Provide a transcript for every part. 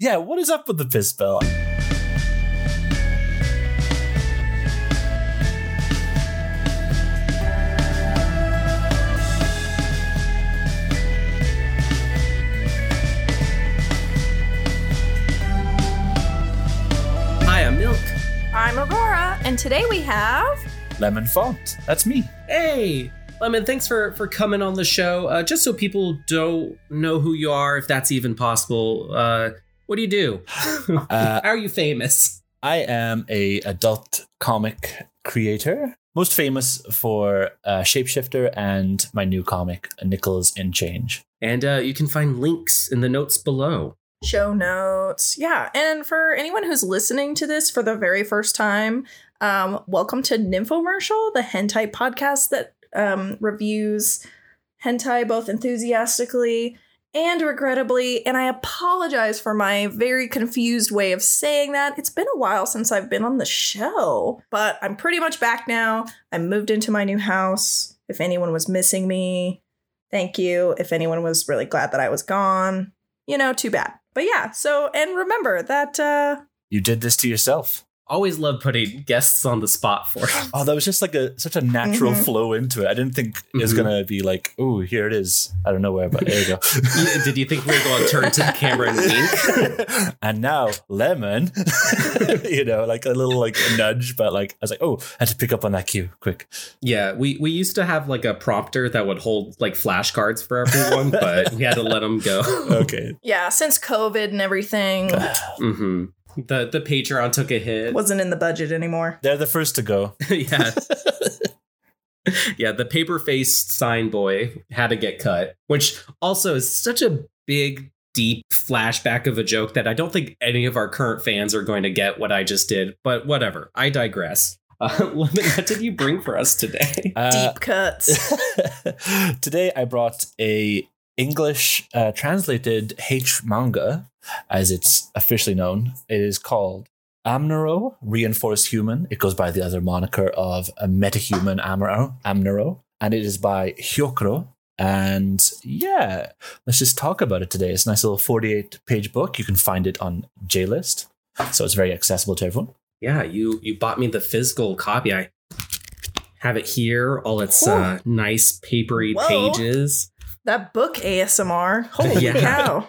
Yeah, what is up with the piss bell? Hi, I'm Milk. I'm Aurora, and today we have. Lemon font. That's me. Hey, Lemon, thanks for for coming on the show. Uh, just so people don't know who you are, if that's even possible, uh, what do you do? Uh, How are you famous? I am a adult comic creator, most famous for uh, Shapeshifter and my new comic, Nickels in Change. And uh, you can find links in the notes below. Show notes. Yeah. And for anyone who's listening to this for the very first time, um, welcome to Nymphomercial, the hentai podcast that um, reviews hentai both enthusiastically and regrettably. And I apologize for my very confused way of saying that. It's been a while since I've been on the show, but I'm pretty much back now. I moved into my new house. If anyone was missing me, thank you. If anyone was really glad that I was gone, you know, too bad. But yeah, so and remember that uh You did this to yourself. Always love putting guests on the spot for it. Oh, that was just like a such a natural Mhm. flow into it. I didn't think it was Mhm. gonna be like, oh, here it is. I don't know where, but there you go. Did you think we were going to turn to the camera and wink? and now lemon, you know, like a little like a nudge, but like I was like, oh, I had to pick up on that cue quick. Yeah, we, we used to have like a prompter that would hold like flashcards for everyone, but we had to let them go. Okay, yeah, since COVID and everything hmm The the Patreon took a hit. wasn't in the budget anymore. they're the first to go. yeah. yeah, the paper faced sign boy had to get cut, which also is such a big, deep flashback of a joke that I don't think any of our current fans are going to get what I just did. But whatever, I digress. Uh, Lemon, what did you bring for us today? Uh, Deep cuts. Today I brought a English uh, translated H manga, as it's officially known. It is called Amnero, Reinforced Human. It goes by the other moniker of a metahuman Amnero, Amnero, and it is by Hyokuro. And yeah, let's just talk about it today. It's a nice little 48 page book. You can find it on JList, so it's very accessible to everyone. Yeah, you you bought me the physical copy. I have it here, all its uh, nice papery Whoa. pages. That book ASMR. Holy Yeah. cow.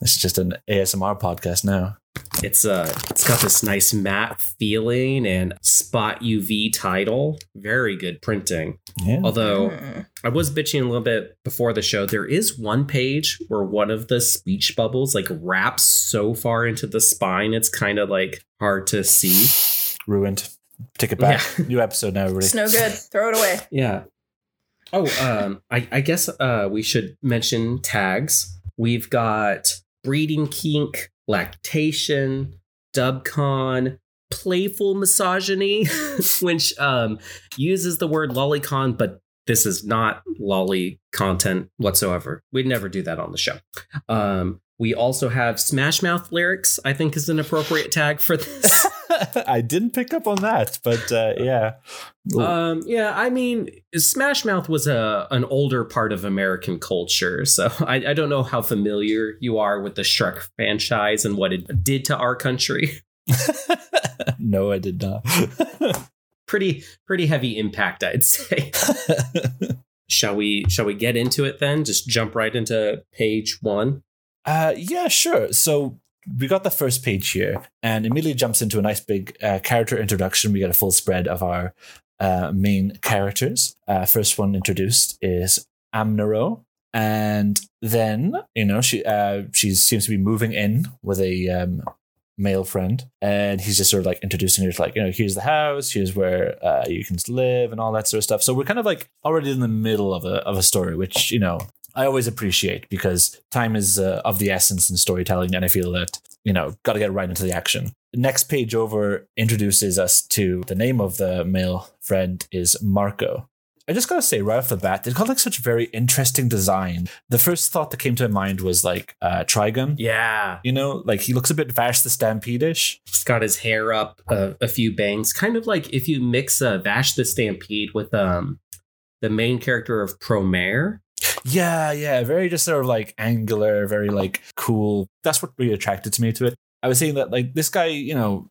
This is just an ASMR podcast now. It's uh it's got this nice matte feeling and spot UV title. Very good printing. Yeah. Although Mm. I was bitching a little bit before the show. There is one page where one of the speech bubbles like wraps so far into the spine, it's kind of like hard to see. Ruined. Take it back. Yeah. New episode now, everybody. It's no good. Throw it away. Yeah. Oh, um, I, I guess uh, we should mention tags. We've got breeding kink, lactation, dubcon, playful misogyny, which um, uses the word lolicon, but this is not lolly content whatsoever. We'd never do that on the show. Um, we also have Smash Mouth lyrics, I think is an appropriate tag for this. I didn't pick up on that, but uh, yeah. Um, yeah, I mean, Smash Mouth was a an older part of American culture, so I, I don't know how familiar you are with the Shrek franchise and what it did to our country. no, I did not. Pretty pretty heavy impact, I'd say. shall we shall we get into it then? Just jump right into page one. uh, yeah, sure. So we got the first page here, and immediately jumps into a nice big uh, character introduction. We get a full spread of our uh, main characters. Uh, first one introduced is Amnero. And then, you know, she uh, she seems to be moving in with a um, male friend, and he's just sort of like introducing her to like, you know, here's the house, here's where uh, you can live, and all that sort of stuff. So we're kind of like already in the middle of a of a story, which you know I always appreciate because time is uh, of the essence in storytelling, and I feel that you know got to get right into the action. Next page over introduces us to the name of the male friend is Marco. I just gotta say right off the bat, they've got like such a very interesting design. The first thought that came to my mind was like uh, Trigun. Yeah. You know, like he looks a bit Vash the Stampede-ish. He's got his hair up a, a few bangs. Kind of like if you mix uh, Vash the Stampede with um the main character of Promare. Yeah, yeah, very just sort of like angular, very like cool. That's what really attracted to me to it. I was saying that like this guy, you know,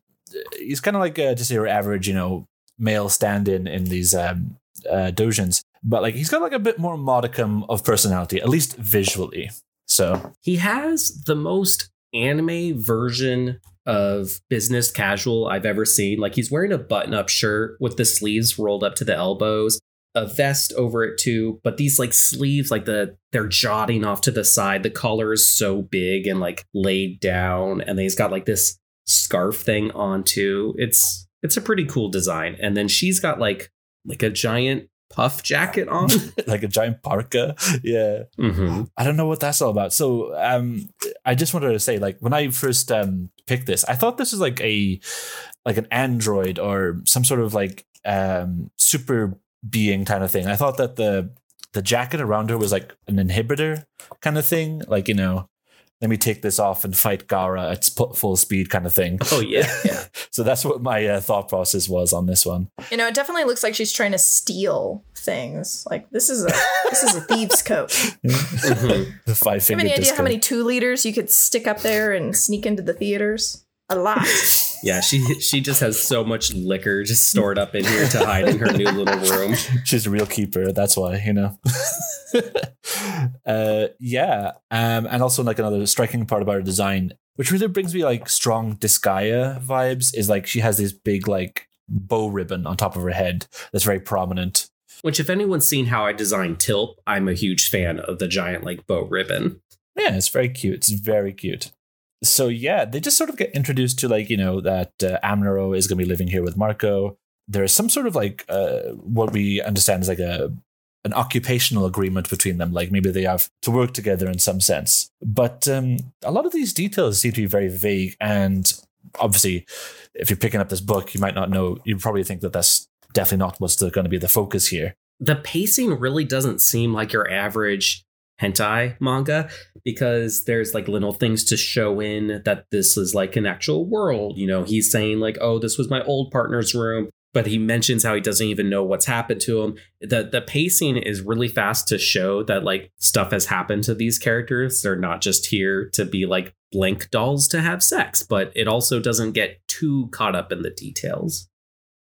he's kind of like uh, just your average, you know, male stand-in in these um, uh, dojins, but like he's got like a bit more modicum of personality, at least visually. So He has the most anime version of business casual I've ever seen. Like he's wearing a button-up shirt with the sleeves rolled up to the elbows, a vest over it too, but these like sleeves like the they're jotting off to the side. The collar is so big and like laid down and then he's got like this scarf thing on too. It's it's a pretty cool design. And then she's got like like a giant puff jacket on. like a giant parka, yeah. mm-hmm. I don't know what that's all about. So um I just wanted to say like when I first um picked this, I thought this was like a like an android or some sort of like um super being kind of thing. I thought that the the jacket around her was like an inhibitor kind of thing, like you know, let me take this off and fight Gara at full speed kind of thing. Oh yeah, yeah. So that's what my uh, thought process was on this one. You know, it definitely looks like she's trying to steal things. Like this is a this is a thieves' coat. Mhm. The five Do you finger have any idea disco. how many two liters you could stick up there and sneak into the theaters? A lot. Yeah, she she just has so much liquor just stored up in here to hide in her new little room. She's a real keeper. That's why, you know. uh, yeah. Um, and also, like, another striking part about her design, which really brings me like strong Disgaea vibes, is like she has this big, like, bow ribbon on top of her head that's very prominent. Which, if anyone's seen how I designed Tilt, I'm a huge fan of the giant like bow ribbon. Yeah, it's very cute. It's very cute. So, yeah, they just sort of get introduced to, like, you know, that uh, Amnero is going to be living here with Marco. There is some sort of like uh, what we understand is like a an occupational agreement between them. Like maybe they have to work together in some sense. But um, a lot of these details seem to be very vague. And obviously, if you're picking up this book, you might not know. You probably think that that's definitely not what's going to be the focus here. The pacing really doesn't seem like your average hentai manga because there's like little things to show in that this is like an actual world. You know, he's saying like, "Oh, this was my old partner's room." But he mentions how he doesn't even know what's happened to him. The the pacing is really fast to show that like stuff has happened to these characters. They're not just here to be like blank dolls to have sex, but it also doesn't get too caught up in the details.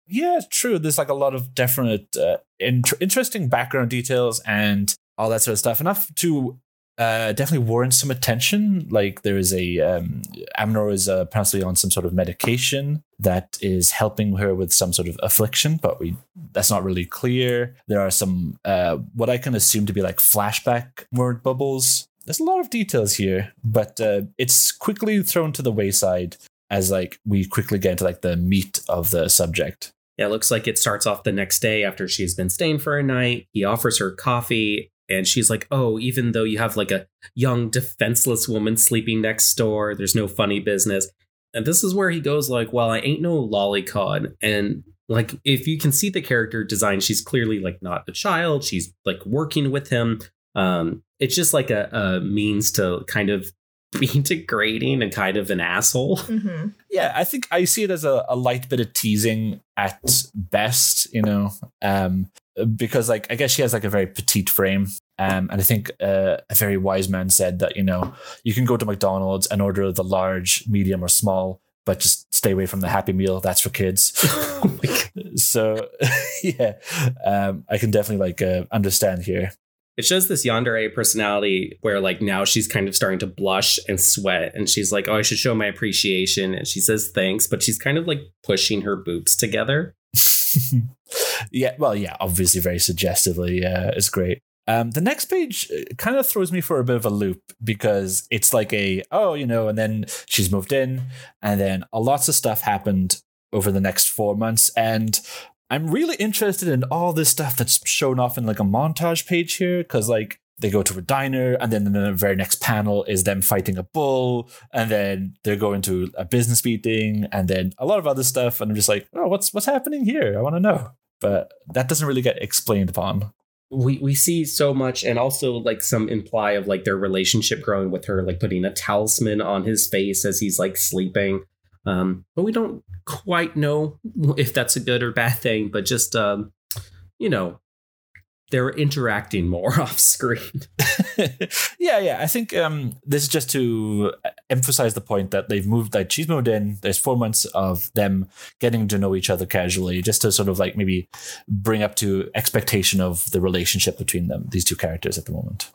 Yeah, true. There's like a lot of definite, uh, int- interesting background details and all that sort of stuff. Enough to uh, definitely warrant some attention. Like there is a um, Amnero is uh, apparently on some sort of medication that is helping her with some sort of affliction, but we that's not really clear. There are some uh, what I can assume to be like flashback word bubbles. There's a lot of details here, but uh, it's quickly thrown to the wayside as like we quickly get into like the meat of the subject. Yeah, it looks like it starts off the next day after she's been staying for a night. He offers her coffee, and she's like, Oh, even though you have like a young, defenseless woman sleeping next door, there's no funny business. And this is where he goes, like, Well, I ain't no lolicon. And like, if you can see the character design, she's clearly like not a child. She's like working with him. Um, it's just like a, a means to kind of be degrading and kind of an asshole. hmm yeah i think i see it as a, a light bit of teasing at best you know um because like i guess she has like a very petite frame um and i think uh, a very wise man said that you know you can go to mcdonald's and order the large medium or small but just stay away from the happy meal. That's for kids. Oh so yeah um i can definitely like uh, understand here. It shows this yandere personality where like now she's kind of starting to blush and sweat and she's like oh i should show my appreciation. And she says thanks but she's kind of like pushing her boobs together. Yeah, well, yeah, obviously very suggestively. Yeah, it's great. Um, the next page kind of throws me for a bit of a loop because it's like a oh, you know, and then she's moved in, and then lots of stuff happened over the next four months, and I'm really interested in all this stuff that's shown off in like a montage page here because like they go to a diner and then the very next panel is them fighting a bull and then they're going to a business meeting and then a lot of other stuff. And I'm just like oh what's what's happening here? I want to know. But that doesn't really get explained upon we we see so much and also like some imply of like their relationship growing with her like putting a talisman on his face as he's like sleeping. Um but we don't quite know if that's a good or bad thing but just um you know they're interacting more off screen. yeah, yeah. I think um, this is just to emphasize the point that they've moved. Like she's moved in. There's four months of them getting to know each other casually, just to sort of like maybe bring up to expectation of the relationship between them, these two characters at the moment.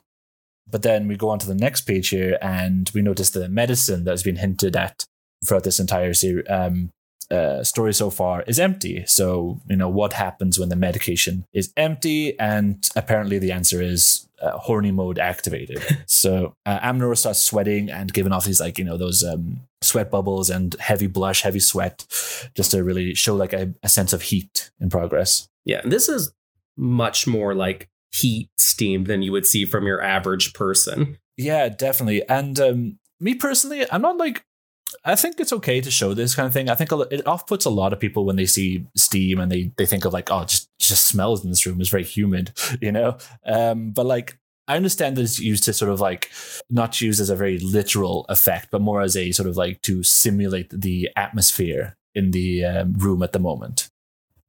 But then we go on to the next page here, and we notice the medicine that has been hinted at throughout this entire series, um, uh, story so far is empty. So, you know, what happens when the medication is empty? And apparently the answer is uh, horny mode activated. so uh, Amnero starts sweating and giving off these, like, you know, those um, sweat bubbles and heavy blush, heavy sweat, just to really show like a, a sense of heat in progress. Yeah. And this is much more like heat steam than you would see from your average person. Yeah, definitely. And um, me personally, I'm not like I think it's okay to show this kind of thing. I think it off puts a lot of people when they see steam and they they think of like, oh, just just smells in this room. It's very humid, you know. Um, but like, I understand that it's used to sort of like not used as a very literal effect, but more as a sort of like to simulate the atmosphere in the um, room at the moment.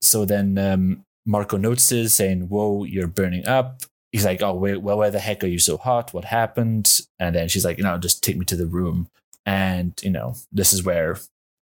So then um, Marco notices saying, "Whoa, you're burning up." He's like, "Oh, wait, well, why the heck are you so hot? What happened?" And then she's like, "You know, just take me to the room." And you know this is where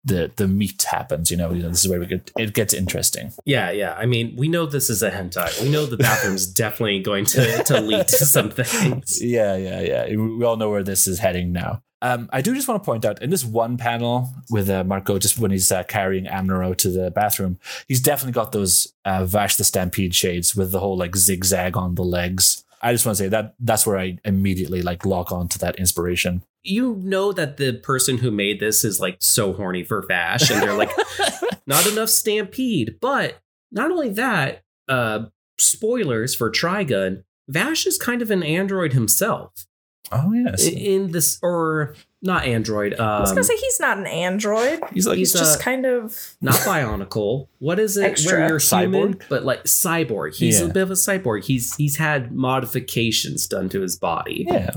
the the meat happens. You know, you know this is where we get it gets interesting. Yeah, yeah. I mean, we know this is a hentai. We know the bathroom's definitely going to to lead to some things. Yeah, yeah, yeah. We all know where this is heading now. Um, I do just want to point out in this one panel with uh, Marco, just when he's uh, carrying Amnero to the bathroom, he's definitely got those uh, Vash the Stampede shades with the whole like zigzag on the legs. I just want to say that that's where I immediately like lock on to that inspiration you know that the person who made this is like so horny for Vash, and they're like, not enough Stampede. But not only that, uh, spoilers for Trigun, Vash is kind of an android himself. Oh yes, in this or not android. Um, I was gonna um, say he's not an android. He's like he's just uh, kind of not bionicle. What is it? Extra. Where you're human, cyborg? but like cyborg. He's yeah. a bit of a cyborg. He's he's had modifications done to his body. Yeah,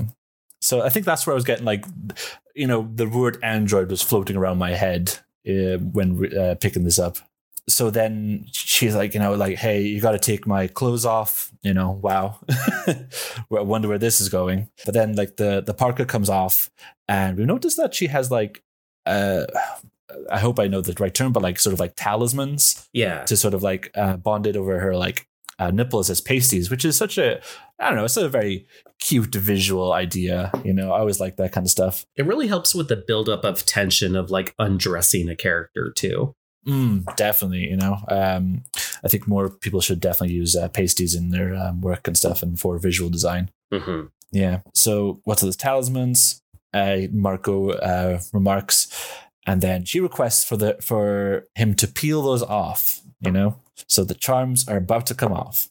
so I think that's where I was getting like, you know, the word Android was floating around my head uh, when uh, picking this up. So then she's like, you know, like, hey, you got to take my clothes off. You know, wow. I wonder where this is going. But then like the the parka comes off, and we notice that she has like, uh, I hope I know the right term, but like sort of like talismans. Yeah. To sort of like uh, bond it over her like uh, nipples as pasties, which is such a I don't know, it's a very cute visual idea. You know, I always like that kind of stuff. It really helps with the buildup of tension of like undressing a character too. Mm, definitely, you know, um, I think more people should definitely use uh, pasties in their um, work and stuff, and for visual design. Mm-hmm. Yeah. So, what's those talismans? Uh, Marco uh, remarks, and then she requests for the for him to peel those off. You know, so the charms are about to come off.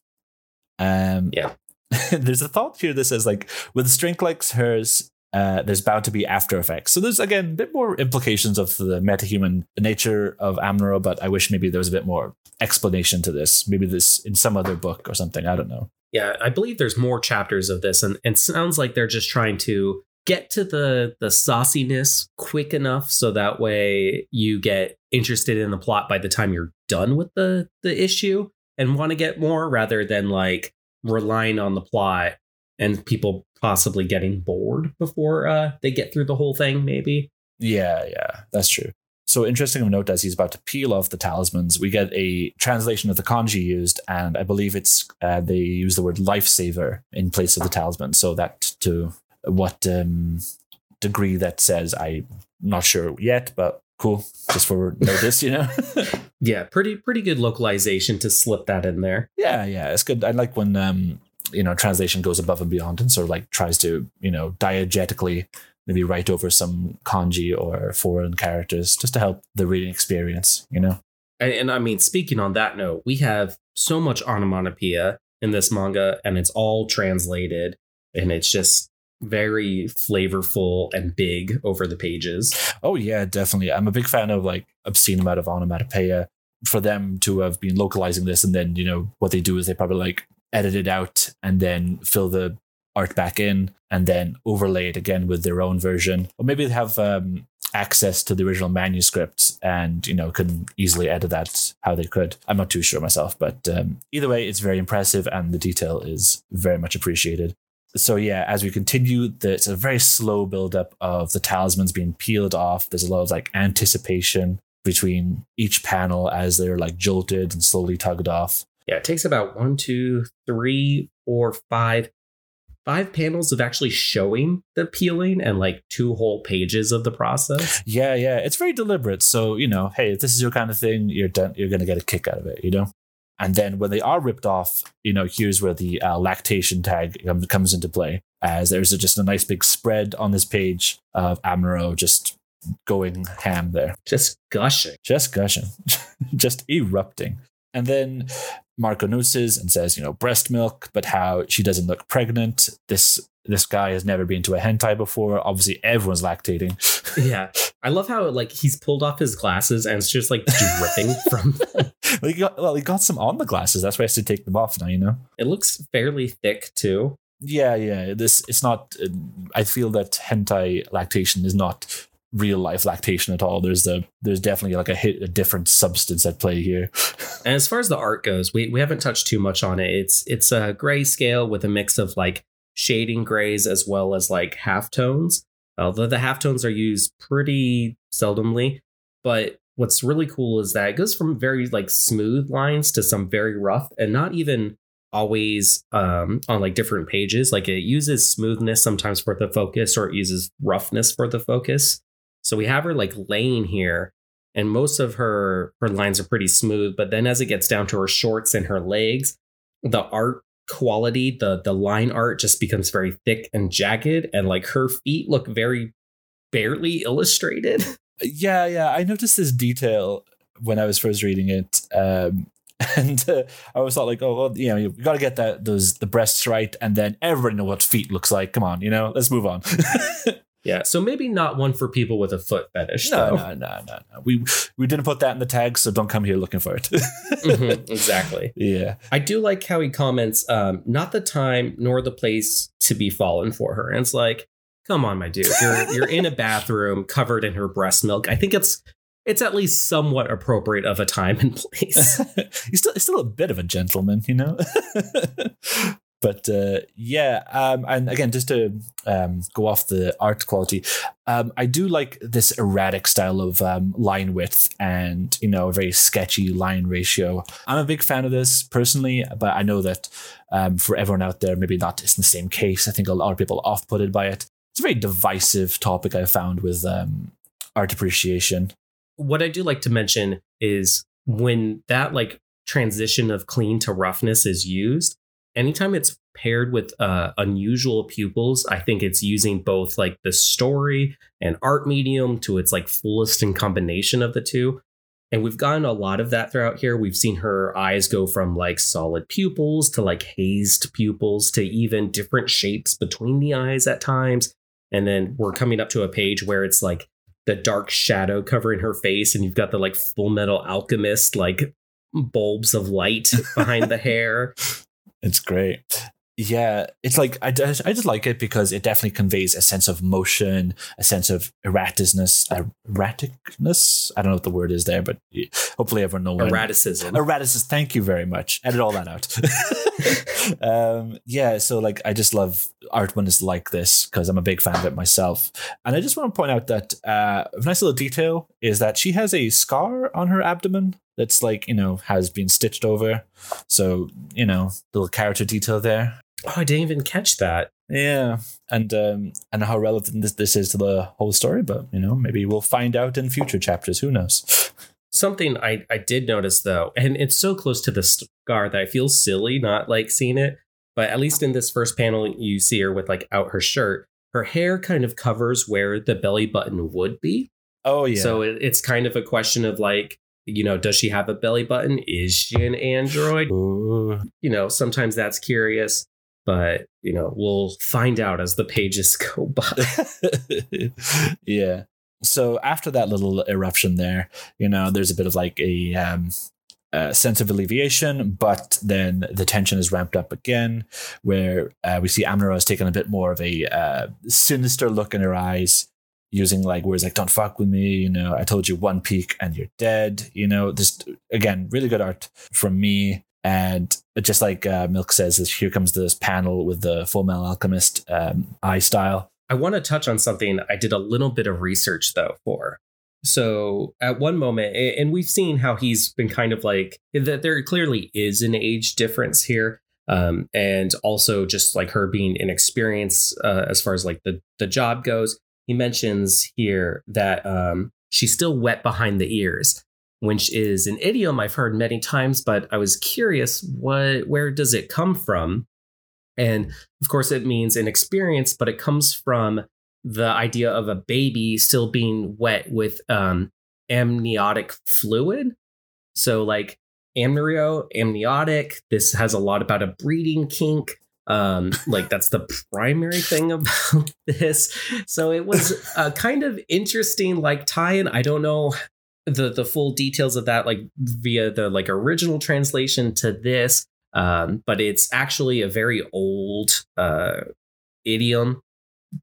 Um, yeah. there's a thought here that says like with a strength like hers, uh, there's bound to be after effects. So there's again a bit more implications of the metahuman nature of Amnero, but I wish maybe there was a bit more explanation to this. Maybe this in some other book or something. I don't know. Yeah, I believe there's more chapters of this, and it sounds like they're just trying to get to the the sauciness quick enough so that way you get interested in the plot by the time you're done with the the issue and want to get more rather than like relying on the plot and people possibly getting bored before uh, they get through the whole thing maybe. Yeah yeah that's true. So interesting of note as he's about to peel off the talismans we get a translation of the kanji used and i believe it's uh, they use the word lifesaver in place of the talisman. So that to what um, degree that says i'm not sure yet but cool. Just for notice you know? Yeah pretty pretty good localization to slip that in there. Yeah yeah it's good. I like when um you know translation goes above and beyond and sort of like tries to you know diegetically maybe write over some kanji or foreign characters just to help the reading experience you know? And, and i mean speaking on that note we have so much onomatopoeia in this manga and it's all translated and it's just very flavorful and big over the pages. Oh yeah, definitely. I'm a big fan of like obscene amount of onomatopoeia. For them to have been localizing this, and then you know what they do is they probably like edit it out and then fill the art back in, and then overlay it again with their own version. Or maybe they have um, access to the original manuscript and you know can easily edit that how they could. I'm not too sure myself, but um, either way, it's very impressive and the detail is very much appreciated. So yeah, as we continue, it's a very slow buildup of the talismans being peeled off. There's a lot of like anticipation between each panel as they're like jolted and slowly tugged off. Yeah, it takes about one, two, three, four, five, five panels of actually showing the peeling and like two whole pages of the process. Yeah, yeah, it's very deliberate. So you know, hey, if this is your kind of thing, you're done. You're gonna get a kick out of it, you know. And then when they are ripped off, you know, here's where the uh, lactation tag comes into play. As there's a, just a nice big spread on this page of Amuro just going ham there. Just gushing. Just gushing. just erupting. And then Marco notices and says, you know, breast milk, but how she doesn't look pregnant. This this guy has never been to a hentai before. Obviously, everyone's lactating. Yeah, I love how like he's pulled off his glasses and it's just like dripping from. well, he got well, he got some on the glasses. That's why he has to take them off now. You know, it looks fairly thick too. Yeah, yeah. This it's not. Uh, I feel that hentai lactation is not real life lactation at all. There's a there's definitely like a hit a different substance at play here. and as far as the art goes, we we haven't touched too much on it. It's it's a grayscale with a mix of like shading grays as well as like half tones. Although the half tones are used pretty seldomly, but what's really cool is that it goes from very like smooth lines to some very rough and not even always um, on like different pages. Like it uses smoothness sometimes for the focus or it uses roughness for the focus. So we have her like laying here and most of her her lines are pretty smooth, but then as it gets down to her shorts and her legs, the art quality, the the line art just becomes very thick and jagged and like her feet look very barely illustrated. Yeah, yeah, I noticed this detail when I was first reading it. Um and uh, I was thought like, oh, well, you know, you got to get that those the breasts right, and then everybody know what feet looks like. Come on, you know, let's move on. Yeah, so maybe not one for people with a foot fetish. No, though. no, no, no, no. We we didn't put that in the tag, so don't come here looking for it. mm-hmm, exactly. Yeah, I do like how he comments, um, "Not the time nor the place to be fallen for her." And it's like, come on, my dude, you're you're in a bathroom covered in her breast milk. I think it's it's at least somewhat appropriate of a time and place. he's still he's still a bit of a gentleman, you know. But uh, yeah, um, and again, just to um, go off the art quality, um, I do like this erratic style of um, line width and you know a very sketchy line ratio. I'm a big fan of this personally, but I know that um, for everyone out there, maybe not it's in the same case. I think a lot of people are off-putted by it. It's a very divisive topic I found with um, art appreciation. What I do like to mention is when that like transition of clean to roughness is used anytime it's paired with uh, unusual pupils, I think it's using both like the story and art medium to its like fullest in combination of the two. And we've gotten a lot of that throughout here. We've seen her eyes go from like solid pupils to like hazed pupils to even different shapes between the eyes at times. And then we're coming up to a page where it's like the dark shadow covering her face, and you've got the like full metal alchemist like bulbs of light behind the hair. It's great. Yeah, it's like I, just, I just like it because it definitely conveys a sense of motion, a sense of erraticness, erraticness. I don't know what the word is there, but hopefully everyone knows. Erraticism. Erraticism. Thank you very much. Edit all that out. um, yeah, so like I just love art when it's like this because I'm a big fan of it myself. And I just want to point out that uh, a nice little detail is that she has a scar on her abdomen that's like you know has been stitched over. So you know little character detail there. Oh, I didn't even catch that. Yeah, and um, and how relevant this this is to the whole story, but you know maybe we'll find out in future chapters. Who knows? Something I I did notice though, and it's so close to the scar that I feel silly not like seeing it. But at least in this first panel, you see her with like out her shirt. Her hair kind of covers where the belly button would be. Oh yeah. So it, it's kind of a question of like you know, does she have a belly button? Is she an android? Ooh. You know, sometimes that's curious but you know we'll find out as the pages go by yeah so after that little eruption there you know there's a bit of like a, um, a sense of alleviation but then the tension is ramped up again where uh, we see amuro has taken a bit more of a uh, sinister look in her eyes using like words like "don't fuck with me," you know, "I told you one peek and you're dead," you know. Just again, really good art from me. And just like uh, Milk says, here comes this panel with the Full Metal Alchemist um, eye style. I want to touch on something I did a little bit of research though for. So at one moment, and we've seen how he's been kind of like that. There clearly is an age difference here, um, and also just like her being inexperienced uh, as far as like the the job goes. He mentions here that um, she's still wet behind the ears, which is an idiom I've heard many times, but I was curious what where does it come from? And of course, it means inexperienced, but it comes from the idea of a baby still being wet with um, amniotic fluid. So, like amnio, amniotic, this has a lot about a breeding kink. Um, like that's the primary thing about this. So it was a kind of interesting, like tie-in. I don't know the the full details of that, like via the like original translation to this. Um, but it's actually a very old uh, idiom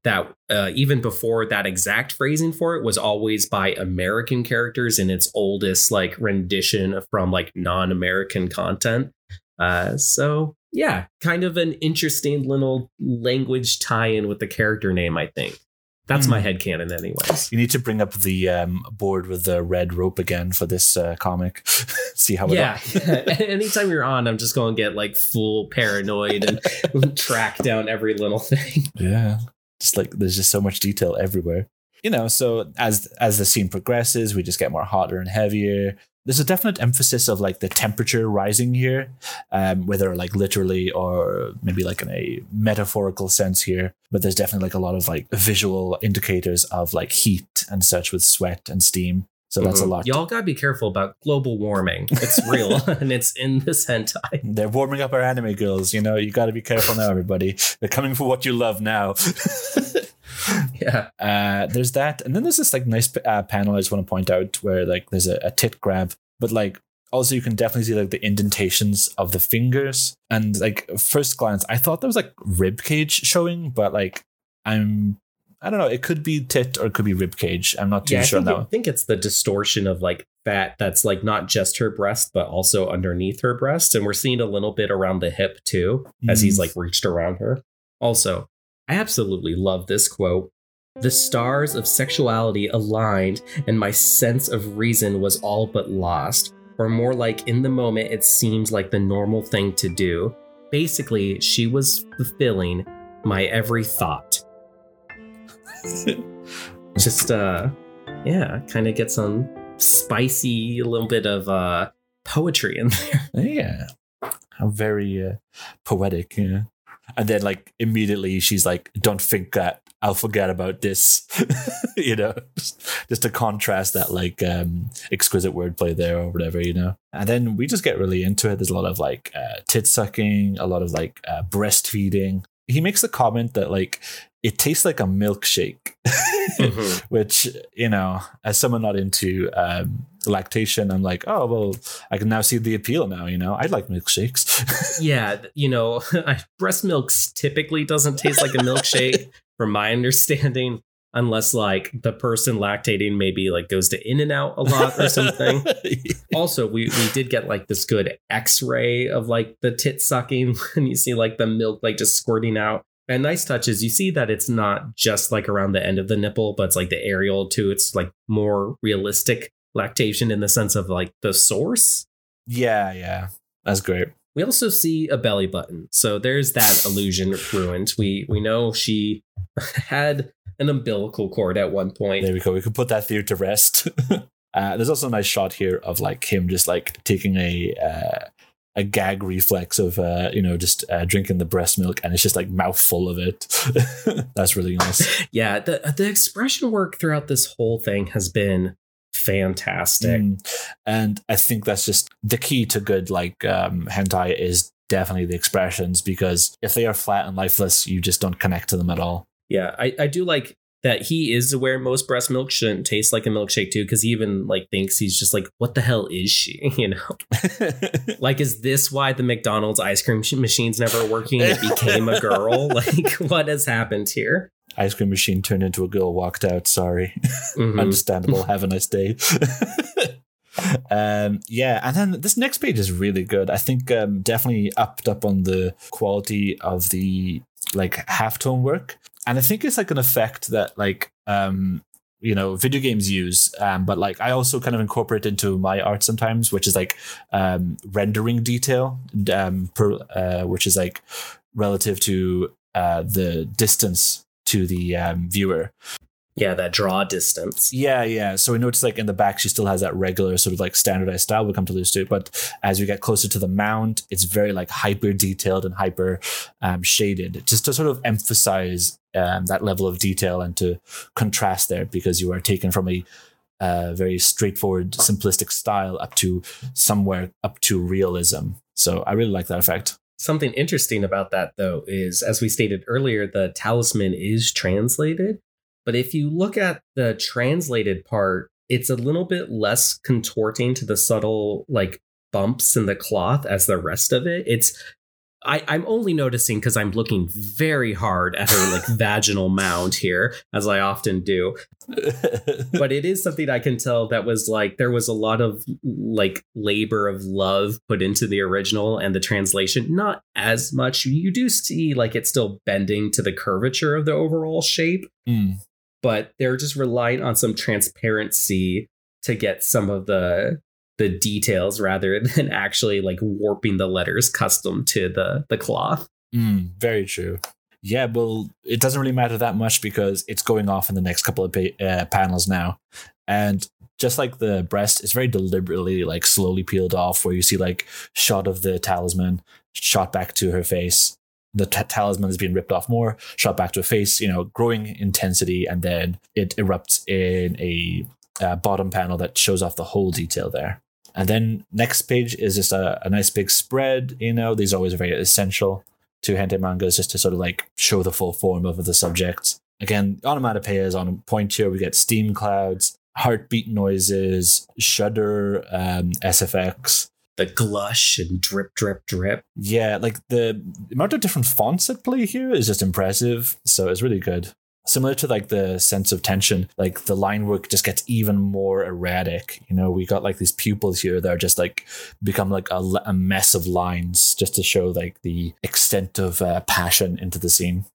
that uh, even before that exact phrasing for it was always by American characters in its oldest like rendition from like non-American content. Uh, so yeah, kind of an interesting little language tie-in with the character name, I think. That's mm. my hmm. head canon, anyways. You need to bring up the um, board with the red rope again for this uh, comic. See how it yeah. Anytime you're on, I'm just going to get like full paranoid and track down every little thing. Yeah, just like there's just so much detail everywhere. You know, so as as the scene progresses, we just get more hotter and heavier there's a definite emphasis of like the temperature rising here, um, whether like literally or maybe like in a metaphorical sense here. But there's definitely like a lot of like visual indicators of like heat and such with sweat and steam. So that's mm-hmm. a lot. Y'all gotta be careful about global warming. It's real and it's in this hentai. They're warming up our anime girls. You know, you gotta be careful now, everybody. They're coming for what you love now. yeah. Uh, there's that, and then there's this like nice uh, panel I just want to point out where like there's a, a tit grab, but like also you can definitely see like the indentations of the fingers, and like first glance, I thought there was like rib cage showing, but like I'm I don't know. It could be tit or it could be rib cage. I'm not too yeah, sure. I think, I think it's the distortion of like fat that's like not just her breast, but also underneath her breast, and we're seeing a little bit around the hip too, as he's mm. like reached around her. Also, I absolutely love this quote. The stars of sexuality aligned, and my sense of reason was all but lost. Or more like, in the moment, it seemed like the normal thing to do. Basically, she was fulfilling my every thought. Just, uh, yeah, kind of get some spicy, a little bit of uh, poetry in there. Yeah. How very uh, poetic, yeah and then like immediately she's like don't think that i'll forget about this. You know just, to contrast that like um exquisite wordplay there or whatever you know? And then we just get really into it. There's a lot of like uh, tit sucking a lot of like uh, breastfeeding. He makes the comment that like it tastes like a milkshake, mm-hmm. which you know, as someone not into um, lactation, I'm like, oh well, I can now see the appeal. Now you know, I like milkshakes. yeah, you know, breast milk typically doesn't taste like a milkshake, from my understanding unless like the person lactating maybe like goes to in and out a lot or something. also, we we did get like this good X-ray of like the tit sucking and you see like the milk like just squirting out. And nice touches. you see that it's not just like around the end of the nipple, but it's like the areola too. It's like more realistic lactation in the sense of like the source. Yeah, yeah. That's great. We also see a belly button. So there's that illusion ruined. We we know she had an umbilical cord at one point. There we go. We could put that theory to rest. uh, there's also a nice shot here of like him just like taking a uh, a gag reflex of uh, you know just uh, drinking the breast milk, and it's just like mouthful of it. That's really nice. Yeah, the the expression work throughout this whole thing has been fantastic, mm. and I think that's just the key to good like um, hentai is definitely the expressions because if they are flat and lifeless, you just don't connect to them at all. Yeah, I, I do like that he is aware most breast milk shouldn't taste like a milkshake too, because he even like thinks he's just like, what the hell is she? You know, like is this why the McDonald's ice cream machine's never working? It became a girl. like, what has happened here? Ice cream machine turned into a girl, walked out. Sorry. Mhm. Understandable. Have a nice day. um, yeah, and then this next page is really good. I think um, definitely upped up on the quality of the like halftone work, and I think it's like an effect that like um, you know video games use, um, but like I also kind of incorporate into my art sometimes, which is like um, rendering detail, um, per, uh, which is like relative to uh, the distance to the um, viewer. Yeah, that draw distance. Yeah, yeah. So we notice like in the back, she still has that regular sort of like standardized style. We'll come to lose to it. But as we get closer to the mount, it's very like hyper detailed and hyper um, shaded, just to sort of emphasize um, that level of detail and to contrast there because you are taken from a uh, very straightforward, simplistic style up to somewhere up to realism. So I really like that effect. Something interesting about that, though, is as we stated earlier, the talisman is translated. But if you look at the translated part, it's a little bit less contorting to the subtle, like, bumps in the cloth as the rest of it. It's I, I'm only noticing because I'm looking very hard at her like vaginal mound here, as I often do. But it is something I can tell that was like there was a lot of like labor of love put into the original and the translation. Not as much. You do see like it's still bending to the curvature of the overall shape, Mm. but they're just relying on some transparency to get some of the the details rather than actually like warping the letters custom to the the cloth. Mm, very true. Yeah, well, it doesn't really matter that much because it's going off in the next couple of pa- uh, panels now, and just like the breast, it's very deliberately like slowly peeled off, where you see like shot of the talisman, shot back to her face. The t- talisman is being ripped off more, shot back to her face. You know, growing intensity, and then it erupts in a uh, bottom panel that shows off the whole detail there. And then next page is just a, a nice big spread. You know, these are always very essential to hentai mangas just to sort of like show the full form of the subject. Again, onomatopoeia is on point here. We get steam clouds, heartbeat noises, shudder, um, SFX. The glush and drip, drip, drip. Yeah, like the amount of different fonts at play here is just impressive. So it's really good. Similar to like the sense of tension, like the line work just gets even more erratic. You know, we got like these pupils here that are just like become like a, a mess of lines just to show like the extent of uh, passion into the scene.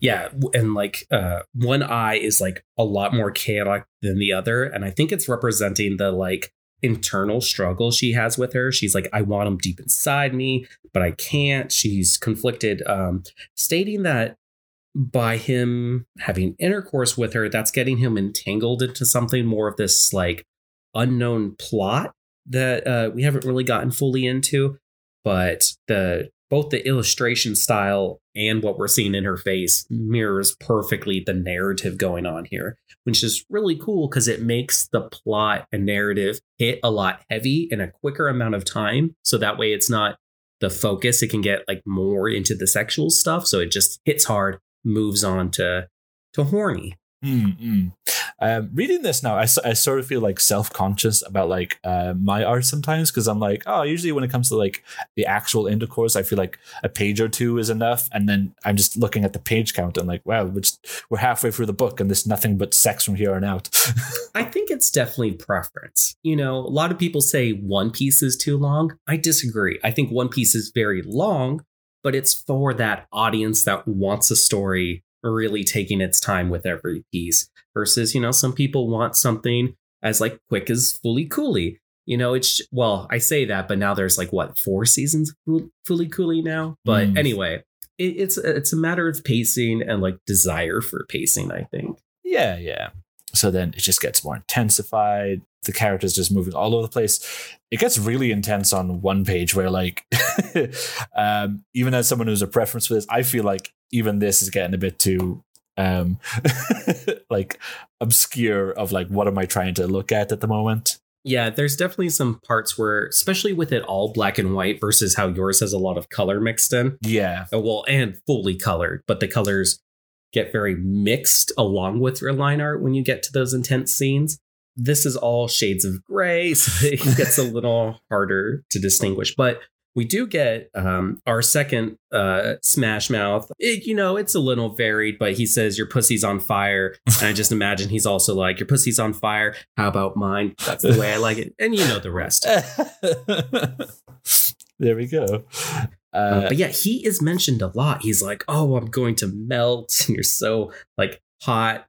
Yeah, and like uh one eye is like a lot more chaotic than the other and I think it's representing the like internal struggle she has with her. She's like I want him deep inside me, but I can't. She's conflicted um stating that by him having intercourse with her that's getting him entangled into something more of this like unknown plot that uh we haven't really gotten fully into, but the both the illustration style and what we're seeing in her face mirrors perfectly the narrative going on here, which is really cool because it makes the plot and narrative hit a lot heavy in a quicker amount of time. So that way it's not the focus, it can get like more into the sexual stuff. So it just hits hard, moves on to to horny. Mm-mm. Um, reading this now, I, I sort of feel like self conscious about like uh, my art sometimes because I'm like, oh, usually when it comes to like the actual intercourse, I feel like a page or two is enough, and then I'm just looking at the page count and like, wow, we're, just, we're halfway through the book and there's nothing but sex from here on out. I think it's definitely preference. You know, a lot of people say One Piece is too long. I disagree. I think One Piece is very long, but it's for that audience that wants a story really taking its time with every piece versus, you know, some people want something as like quick as Fooly Cooly. You know, it's well, I say that, but now there's like what four seasons Fooly Cooly now. But Mm. anyway, it, it's it's a matter of pacing and like desire for pacing. I think. yeah, yeah. So then it just gets more intensified. The characters just moving all over the place. It gets really intense on one page where, like, um, even as someone who's a preference for this, I feel like even this is getting a bit too, um, like, obscure. Of like, what am I trying to look at at the moment? Yeah, there's definitely some parts where, especially with it all black and white versus how yours has a lot of color mixed in. Yeah, Uh, Well, and fully colored, but the colors get very mixed along with your line art when you get to those intense scenes. This is all shades of gray, so it gets a little harder to distinguish. But we do get um, our second uh, Smash Mouth. It, you know, it's a little varied, but he says, Your pussy's on fire. And I just imagine he's also like, Your pussy's on fire. How about mine? That's the way I like it. And you know the rest. there we go. Uh, Uh, but yeah, he is mentioned a lot. He's like, "Oh, I'm going to melt, and you're so like hot."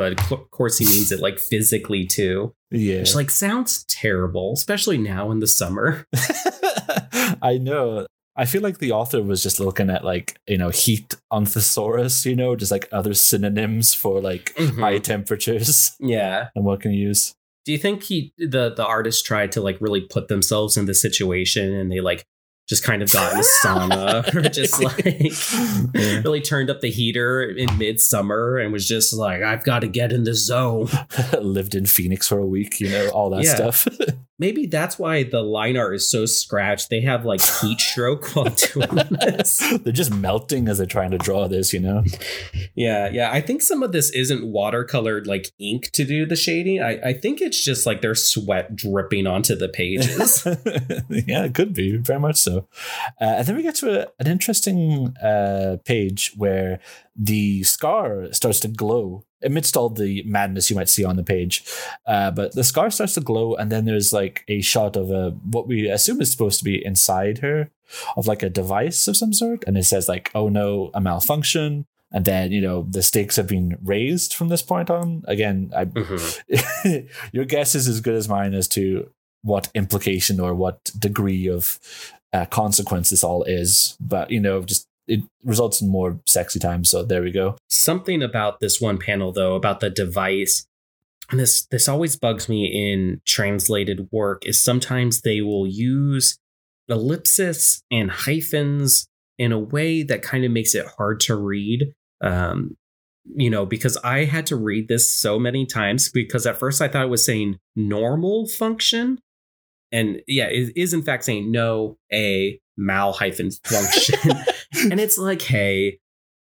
But of course, he means it like physically too, yeah. which like sounds terrible, especially now in the summer. I know. I feel like the author was just looking at like, you know, heat on thesaurus, you know, just like other synonyms for like Mhm. high temperatures Yeah. and what can you use. Do you think he the the artist tried to like really put themselves in the situation, and they like just kind of got in a sauna, or just like Yeah. really turned up the heater in midsummer and was just like, "I've got to get in the zone." Lived in Phoenix for a week, you know, all that Yeah. stuff. Maybe that's why the line art is so scratched. They have like heat stroke while doing this. they're just melting as they're trying to draw this, you know? Yeah, yeah. I think some of this isn't watercolored like ink to do the shading. I, I think it's just like their sweat dripping onto the pages. yeah, it could be very much so. Uh, and then we get to a, an interesting uh, page where the scar starts to glow amidst all the madness you might see on the page. Uh, but the scar starts to glow, and then there's like a shot of a what we assume is supposed to be inside her, of like a device of some sort, and it says like, "Oh no, a malfunction." And then you know the stakes have been raised from this point on. Again, I Mhm. your guess is as good as mine as to what implication or what degree of uh, consequence this all is. But you know, just it results in more sexy time. So there we go. Something about this one panel though, about the device, and this this always bugs me in translated work, is sometimes they will use ellipsis and hyphens in a way that kind of makes it hard to read. Um, you know, because I had to read this so many times because at first I thought it was saying normal function. And yeah, it is in fact saying no, a mal hyphen function. and it's like, hey,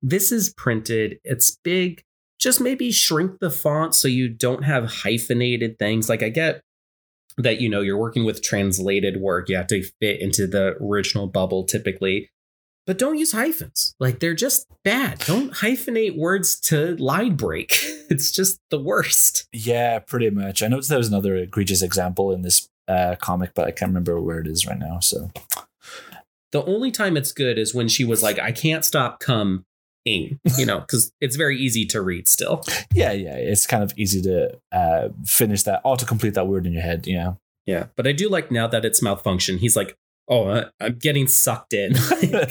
this is printed, it's big. Just maybe shrink the font so you don't have hyphenated things. Like, I get that, you know, you're working with translated work, you have to fit into the original bubble typically but don't use hyphens. Like they're just bad. Don't hyphenate words to line break. It's just the worst. Yeah, pretty much. I noticed there was another egregious example in this uh, comic, but I can't remember where it is right now. So The only time it's good is when she was like, I can't stop come ing, you know, because it's very easy to read still. yeah, yeah, it's kind of easy to uh, finish that, or to complete that word in your head. Yeah. Yeah. But I do like now that it's malfunction, he's like, oh, I'm getting sucked in.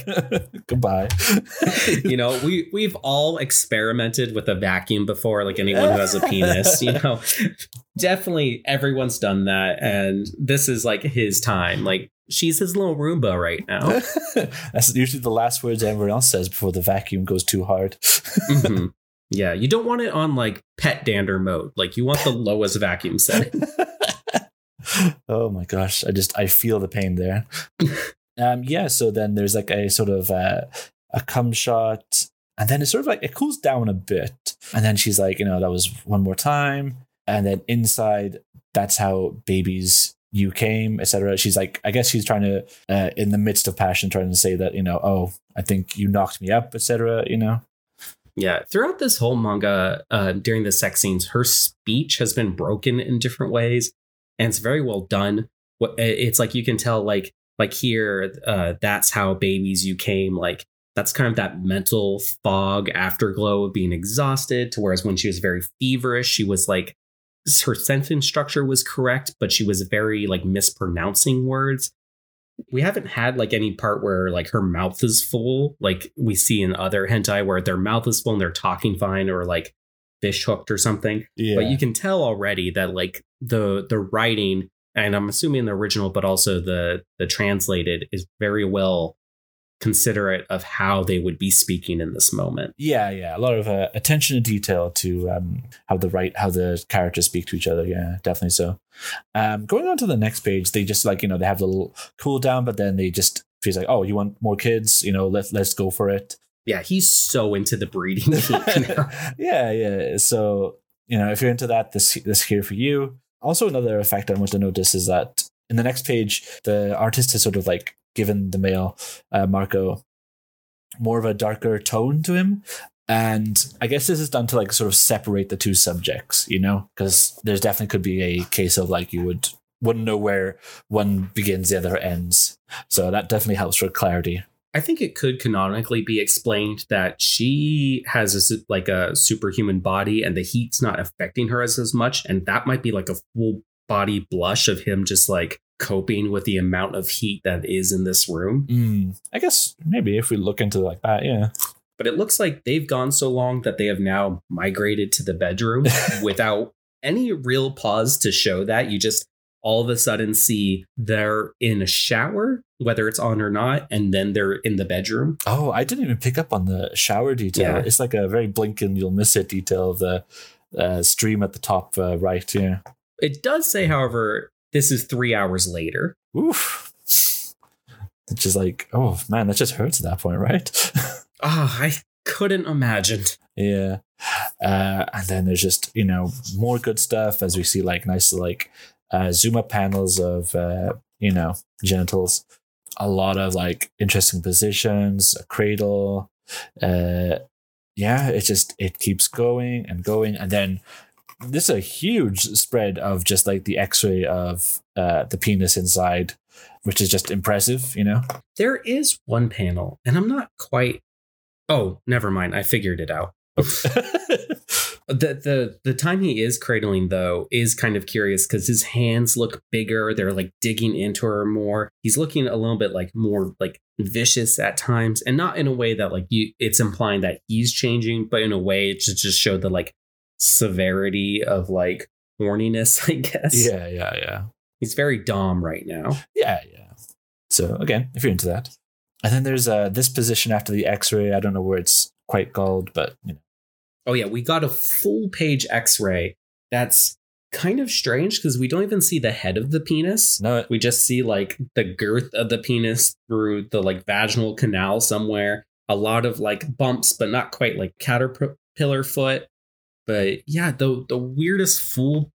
Goodbye. you know, we we've all experimented with a vacuum before, like anyone who has a penis, you know. Definitely everyone's done that. And this is like his time. Like she's his little Roomba right now. That's usually the last words everyone else says before the vacuum goes too hard. Mhm. Yeah, you don't want it on like pet dander mode. Like you want the lowest vacuum setting. oh my gosh, I just I feel the pain there. um, yeah. So then there's like a sort of uh, a cum shot, and then it's sort of like it cools down a bit, and then she's like, you know, that was one more time, and then inside, that's how babies you came, etc. She's like, I guess she's trying to, uh, in the midst of passion, trying to say that you know, oh, I think you knocked me up, etc. You know. Yeah, throughout this whole manga, uh, during the sex scenes, her speech has been broken in different ways, and it's very well done. It's like, you can tell, like, like here, uh, that's how babies you came. Like, that's kind of that mental fog afterglow of being exhausted. To whereas when she was very feverish, she was like, her sentence structure was correct, but she was very like mispronouncing words we haven't had like any part where like her mouth is full like we see in other hentai where their mouth is full and they're talking fine or like fish hooked or something Yeah. but you can tell already that like the the writing and i'm assuming the original but also the the translated is very well considerate of how they would be speaking in this moment Yeah, yeah, a lot of uh, attention to detail to um, how the right how the characters speak to each other. Yeah, definitely so. Um, going on to the next page, they just like you know they have a little cool down, but then they just feels like oh, you want more kids? You know, let's let's go for it. yeah he's so into the breeding yeah, yeah. So you know, if you're into that, this this here for you. Also, another effect I want to notice is that in the next page, the artist has sort of like given the male uh, Marco more of a darker tone to him. And I guess this is done to like sort of separate the two subjects, you know, because there's definitely could be a case of like you would wouldn't know where one begins, the other ends. So that definitely helps for clarity. I think it could canonically be explained that she has a, like a superhuman body and the heat's not affecting her as, as much. And that might be like a full body blush of him just like coping with the amount of heat that is in this room. Mm, I guess maybe if we look into like that, yeah. But it looks like they've gone so long that they have now migrated to the bedroom without any real pause to show that. You just all of a sudden see they're in a shower, whether it's on or not, and then they're in the bedroom. Oh, I didn't even pick up on the shower detail. Yeah. It's like a very blink and you'll miss it detail of the uh, stream at the top uh, right. Yeah. It does say, however, this is three hours later. Oof. It's just like, oh man, that just hurts at that point, right? Ah, I couldn't imagine. yeah. Uh, and then there's just, you know, more good stuff as we see like nice, like, uh, zoom up panels of, uh, you know, genitals. A lot of like interesting positions, a cradle. Uh, yeah, it just, it keeps going and going. And then this is a huge spread of just like the x-ray of uh, the penis inside which is just impressive you know There is one panel, and I'm not quite. Oh, never mind. I figured it out. The the the time he is cradling though is kind of curious because his hands look bigger. They're like digging into her more. He's looking a little bit like more like vicious at times, and not in a way that like you. It's implying that he's changing, but in a way to just show the like severity of like horniness. I guess. yeah yeah yeah He's very dom right now. yeah yeah so again if you're into that and then there's uh this position after the x-ray i don't know where it's quite called but you know Oh yeah, we got a full page X-ray. That's kind of strange because we don't even see the head of the penis. no We just see like the girth of the penis through the like vaginal canal somewhere. A lot of like bumps, but not quite like caterpillar foot. But yeah, the the weirdest full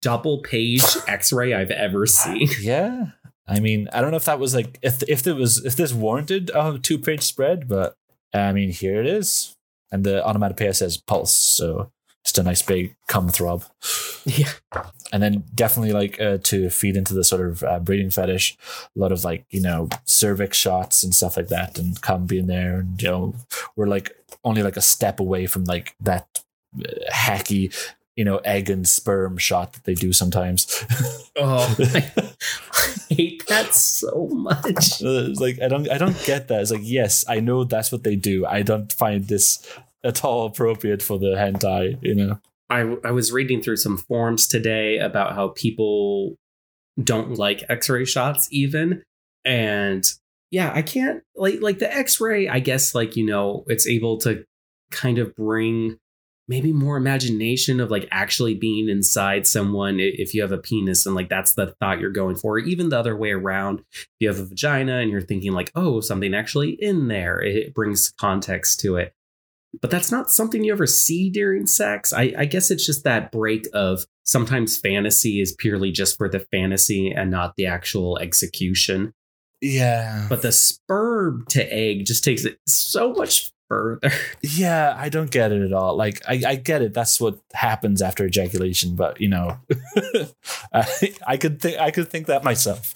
double page X-ray I've ever seen. yeah i mean i don't know if that was like if if there was if this warranted a two page spread but i mean here it is and the automatic onomatopoeia says pulse so just a nice big cum throb yeah. and then definitely like uh, to feed into the sort of uh, breeding fetish a lot of like you know cervix shots and stuff like that and cum being there and you know we're like only like a step away from like that hacky you know egg and sperm shot that they do sometimes Oh, I hate that so much. Uh, it's like I don't I don't get that. It's like yes, I know that's what they do. I don't find this at all appropriate for the hentai, you know. I, I was reading through some forums today about how people don't like x-ray shots even and yeah i can't like like the x-ray i guess like you know it's able to kind of bring maybe more imagination of like actually being inside someone if you have a penis and like that's the thought you're going for even the other way around if you have a vagina and you're thinking like oh something actually in there it brings context to it but that's not something you ever see during sex. I, I guess it's just that break of sometimes fantasy is purely just for the fantasy and not the actual execution. Yeah. But the sperm to egg just takes it so much further. Yeah, I don't get it at all. Like I, I get it. That's what happens after ejaculation, but you know, I, I could think I could think that myself.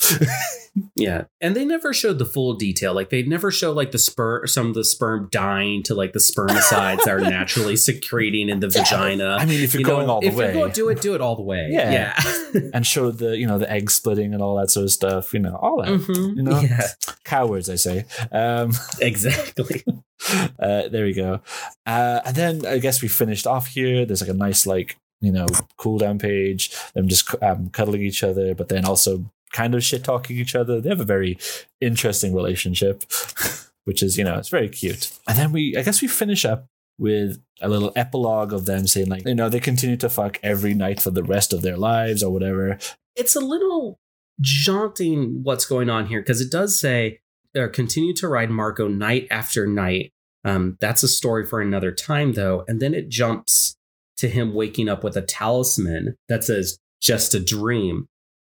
yeah. And they never showed the full detail. Like they never show like the sperm some of the sperm dying to like the spermicides that are naturally secreting in the vagina. I mean, if you're You know, going all the if way you're do it, do it all the way. Yeah. Yeah. and show the you know the egg splitting and all that sort of stuff, you know, all that. Mhm. You know? Yeah. Cowards, I say. Um, Exactly. uh, there we go. Uh, and then I guess we finished off here. There's like a nice like you know cool down page. Them just um, cuddling each other, but then also kind of shit talking each other. They have a very interesting relationship, which is you know it's very cute. And then we I guess we finish up with a little epilogue of them saying like you know they continue to fuck every night for the rest of their lives or whatever. it's a little jaunting what's going on here because it does say uh, continue to ride Marco night after night. Um, that's a story for another time, though. And then it jumps to him waking up with a talisman that says just a dream.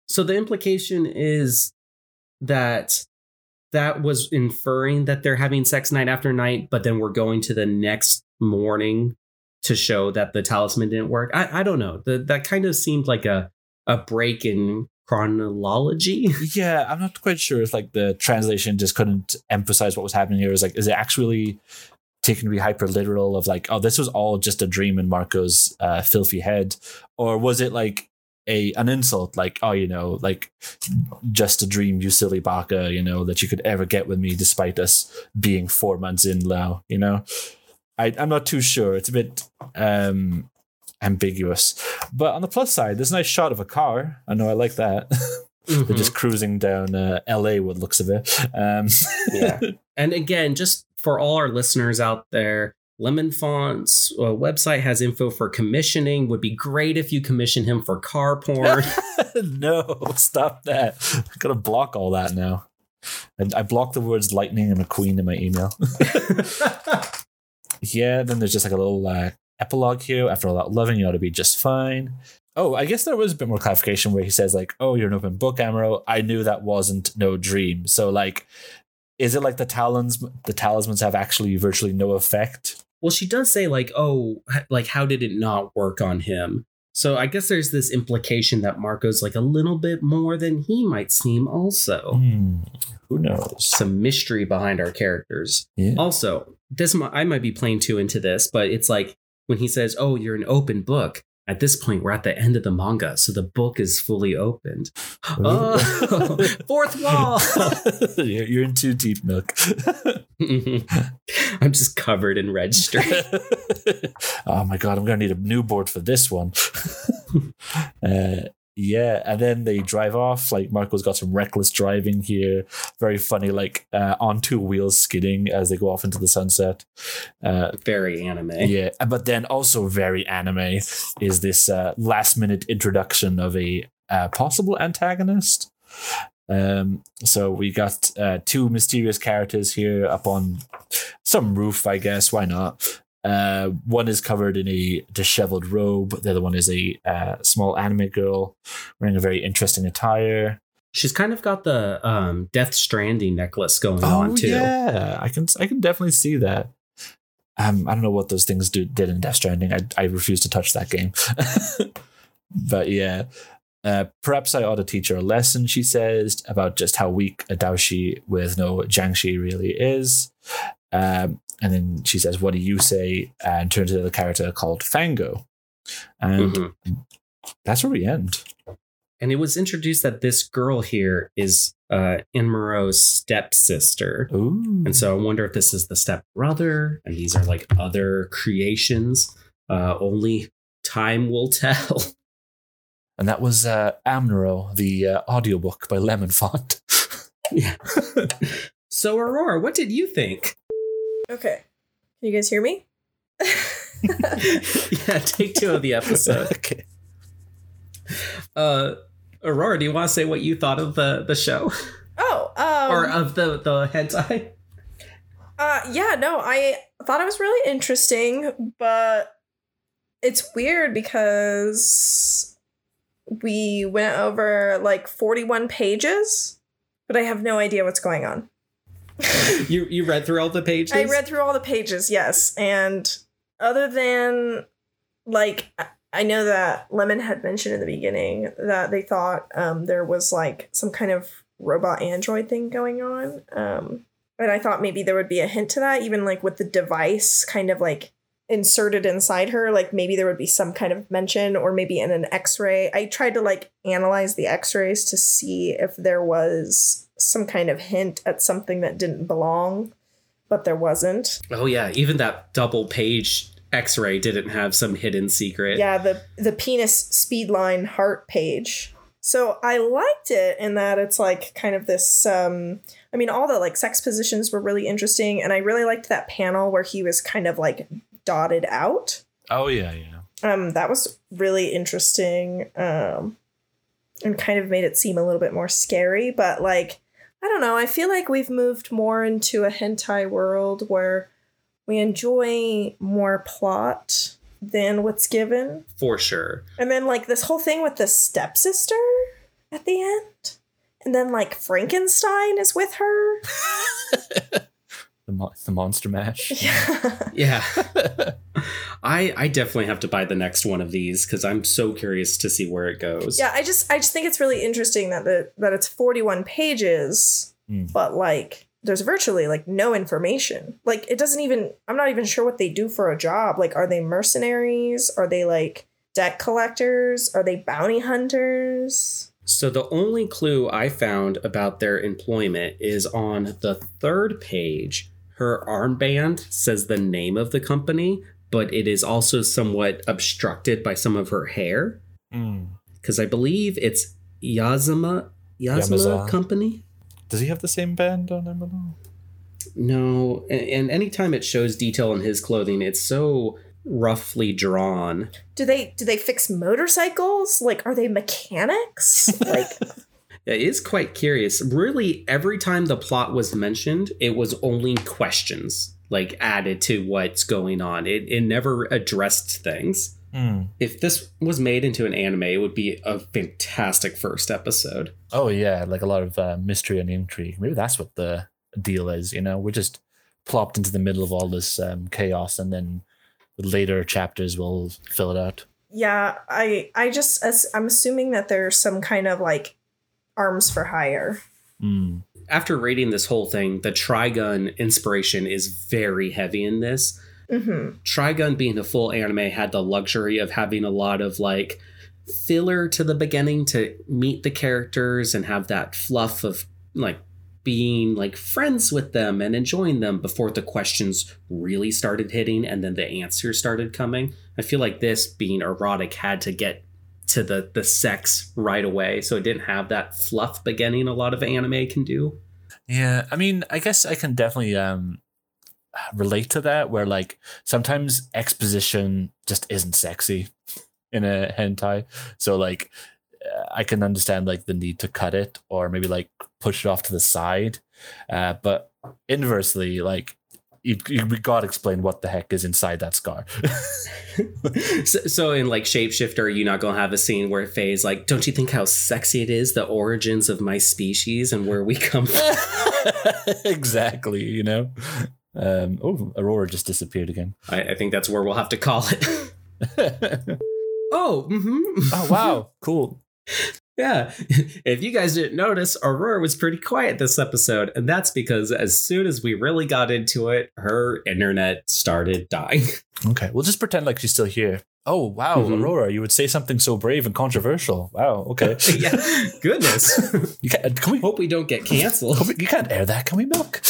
So the implication is that that was inferring that they're having sex night after night, but then we're going to the next morning to show that the talisman didn't work. I, I don't know. The, that kind of seemed like a a break in chronology. Yeah, I'm not quite sure if like the translation just couldn't emphasize what was happening here. Is like, is it actually taken to be hyper literal of like, oh, this was all just a dream in Marco's uh, filthy head, or was it like a an insult, like, oh, you know, like just a dream, you silly baka, you know, that you could ever get with me, despite us being four months in now, you know. I, I'm not too sure. It's a bit um ambiguous. But on the plus side, there's a nice shot of a car. I know I like that. Mhm. They're just cruising down uh, LA what looks of it. Um, yeah. And again, just for all our listeners out there, Lemon Font's uh, website has info for commissioning. Would be great if you commission him for car porn. no, stop that. I gotta block all that now. And I block the words lightning and McQueen in my email. yeah, then there's just like a little uh, epilogue here. After all that loving, you ought to be just fine. Oh, I guess there was a bit more clarification where he says, like, oh, you're an open book, Amnero. I knew that wasn't no dream. So, like, is it like the talons the talismans have actually virtually no effect? well, she does say like, "Oh, like how did it not work on him?" So I guess there's this implication that Marco's like a little bit more than he might seem. Also, Hmm, who knows? some mystery behind our characters. Yeah. Also, this I might be playing too into this, but it's like when he says, "Oh, you're an open book." At this point, we're at the end of the manga, so the book is fully opened. Oh, fourth wall. you're, in too deep, Milk. I'm just covered in red string. oh my god, I'm gonna need a new board for this one. uh, yeah, and then they drive off. Like Marco's got some reckless driving here. Very funny, like uh, on two wheels skidding as they go off into the sunset. Uh, Very anime. yeah, but then also very anime is this uh, last minute introduction of a uh, possible antagonist. Um, so we got uh, two mysterious characters here up on some roof, I guess. Why not? Uh, one is covered in a disheveled robe. The other one is a uh, small anime girl wearing a very interesting attire. She's kind of got the um, Death Stranding necklace going on too. Oh, yeah, I can I can definitely see that. Um, I don't know what those things do, did in Death Stranding. I I refuse to touch that game. but yeah, uh, perhaps I ought to teach her a lesson. She says about just how weak a Daoshi with no Jiangshi really is. Um, and then she says, "What do you say?" And turns to the character called Fango, and Mhm. that's where we end. And it was introduced that this girl here is uh, Amnero's stepsister. Ooh, And so I wonder if this is the stepbrother and these are like other creations. Uh, only time will tell. and that was uh, Amnero, the uh, audiobook by Lemon Font. yeah. so Aurora, what did you think? Okay. Can you guys hear me? yeah, take two of the episode. okay. Uh, Aurora, do you want to say what you thought of the the show oh, um, or of the the hentai? Uh, yeah, no, I thought it was really interesting, but it's weird because we went over like 41 pages, but I have no idea what's going on. You you read through all the pages. I read through all the pages, yes, and other than like I- know that Lemon had mentioned in the beginning that they thought um, there was like some kind of robot android thing going on. Um, and I thought maybe there would be a hint to that, even like with the device kind of like inserted inside her, like maybe there would be some kind of mention, or maybe in an x ray. I tried to like analyze the x rays to see if there was some kind of hint at something that didn't belong, but there wasn't. Oh yeah, even that double page X-ray didn't have some hidden secret. Yeah, the the penis speed line heart page. So I liked it in that it's like kind of this um I mean all the like sex positions were really interesting and I really liked that panel where he was kind of like dotted out. Oh yeah, yeah. Um that was really interesting um and kind of made it seem a little bit more scary, but like I don't know, I feel like we've moved more into a hentai world where we enjoy more plot than what's given. for sure. And then like this whole thing with the stepsister at the end. And then like Frankenstein is with her. The, mo- the monster mash. Yeah. Yeah. I I definitely have to buy the next one of these because I'm so curious to see where it goes. Yeah, I just I just think it's really interesting that the that it's 41 pages, Hmm. but like there's virtually like no information. Like it doesn't even I'm not even sure what they do for a job. Like are they mercenaries? Are they like debt collectors? Are they bounty hunters? So the only clue I found about their employment is on the third page. Her armband says the name of the company, but it is also somewhat obstructed by some of her hair. Mm. Because I believe it's Yazama Yazama Yamaza. Company. Does he have the same band on him at all? No, and, and anytime it shows detail in his clothing, it's so roughly drawn. Do they do they fix motorcycles? Like are they mechanics? like It is quite curious. Really, every time the plot was mentioned, it was only questions like added to what's going on. It, it never addressed things. Mm. If this was made into an anime, it would be a fantastic first episode. Oh yeah, like a lot of uh, mystery and intrigue. Maybe that's what the deal is. You know, we're just plopped into the middle of all this um, chaos, and then later chapters will fill it out. yeah, I I just as- I'm assuming that there's some kind of like arms for hire. Mm. After reading this whole thing, the Trigun inspiration is very heavy in this. Mhm. Trigun being a full anime had the luxury of having a lot of like filler to the beginning to meet the characters and have that fluff of like being like friends with them and enjoying them before the questions really started hitting and then the answers started coming. I feel like this being erotic had to get to the the sex right away so it didn't have that fluff beginning a lot of anime can do. Yeah, I mean, I guess I can definitely um relate to that where like sometimes exposition just isn't sexy in a hentai. So like uh, I can understand like the need to cut it or maybe like push it off to the side. Uh but inversely like you, you, we gotta explain what the heck is inside that scar. so, so in like shapeshifter you're not gonna have a scene where Faye's like don't you think how sexy it is the origins of my species and where we come from exactly, you know. Um oh Aurora just disappeared again. I, I think that's where we'll have to call it oh mm-hmm. oh wow, cool. Yeah if you guys didn't notice aurora was pretty quiet this episode and that's because as soon as we really got into it her internet started dying Okay, we'll just pretend like she's still here. Oh wow, Mhm. Aurora, you would say something so brave and controversial. Wow, okay. yeah goodness You can't. Can we? hope we don't get canceled You can't air that. Can we, Milk?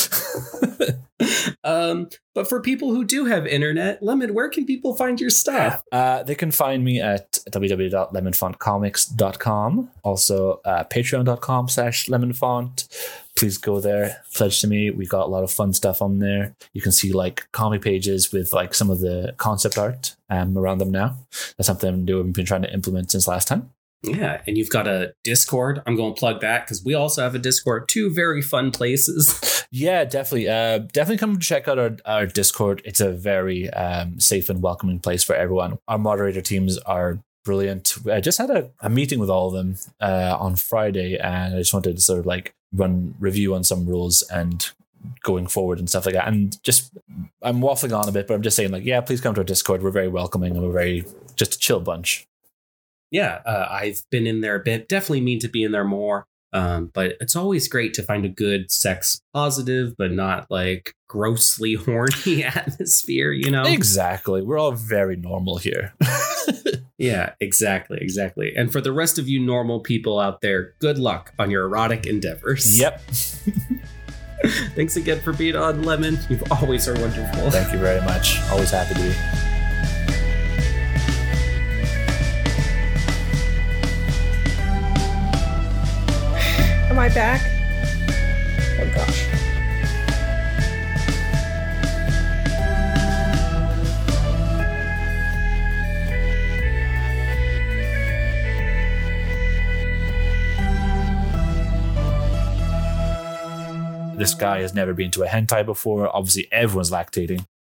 um but for people who do have internet lemon where can people find your stuff Uh, they can find me at www.lemonfontcomics.com. Also, uh, patreon.com slash lemonfont. Please go there, pledge to me. We got a lot of fun stuff on there. You can see like comic pages with like some of the concept art um, around them now. That's something doing, been trying to implement since last time. Yeah, and you've got a Discord. I'm going to plug that because we also have a Discord. Two very fun places. Yeah, definitely. Uh, definitely come check out our, our Discord. It's a very um, safe and welcoming place for everyone. Our moderator teams are brilliant. I just had a, a meeting with all of them uh, on Friday, and I just wanted to sort of like run review on some rules and going forward and stuff like that. And just I'm waffling on a bit, but I'm just saying like, yeah, please come to our Discord. We're very welcoming and we're very just a chill bunch. Yeah, uh, I've been in there a bit. Definitely mean to be in there more. Um, but it's always great to find a good sex positive, but not like grossly horny atmosphere, you know? Exactly. We're all very normal here. Yeah, exactly, exactly. And for the rest of you normal people out there, good luck on your erotic endeavors. yep. Thanks again for being on Lemon. You've always are wonderful. Thank you very much. Always happy to be. Am I back? Oh gosh. this guy has never been to a hentai before. Obviously, everyone's lactating.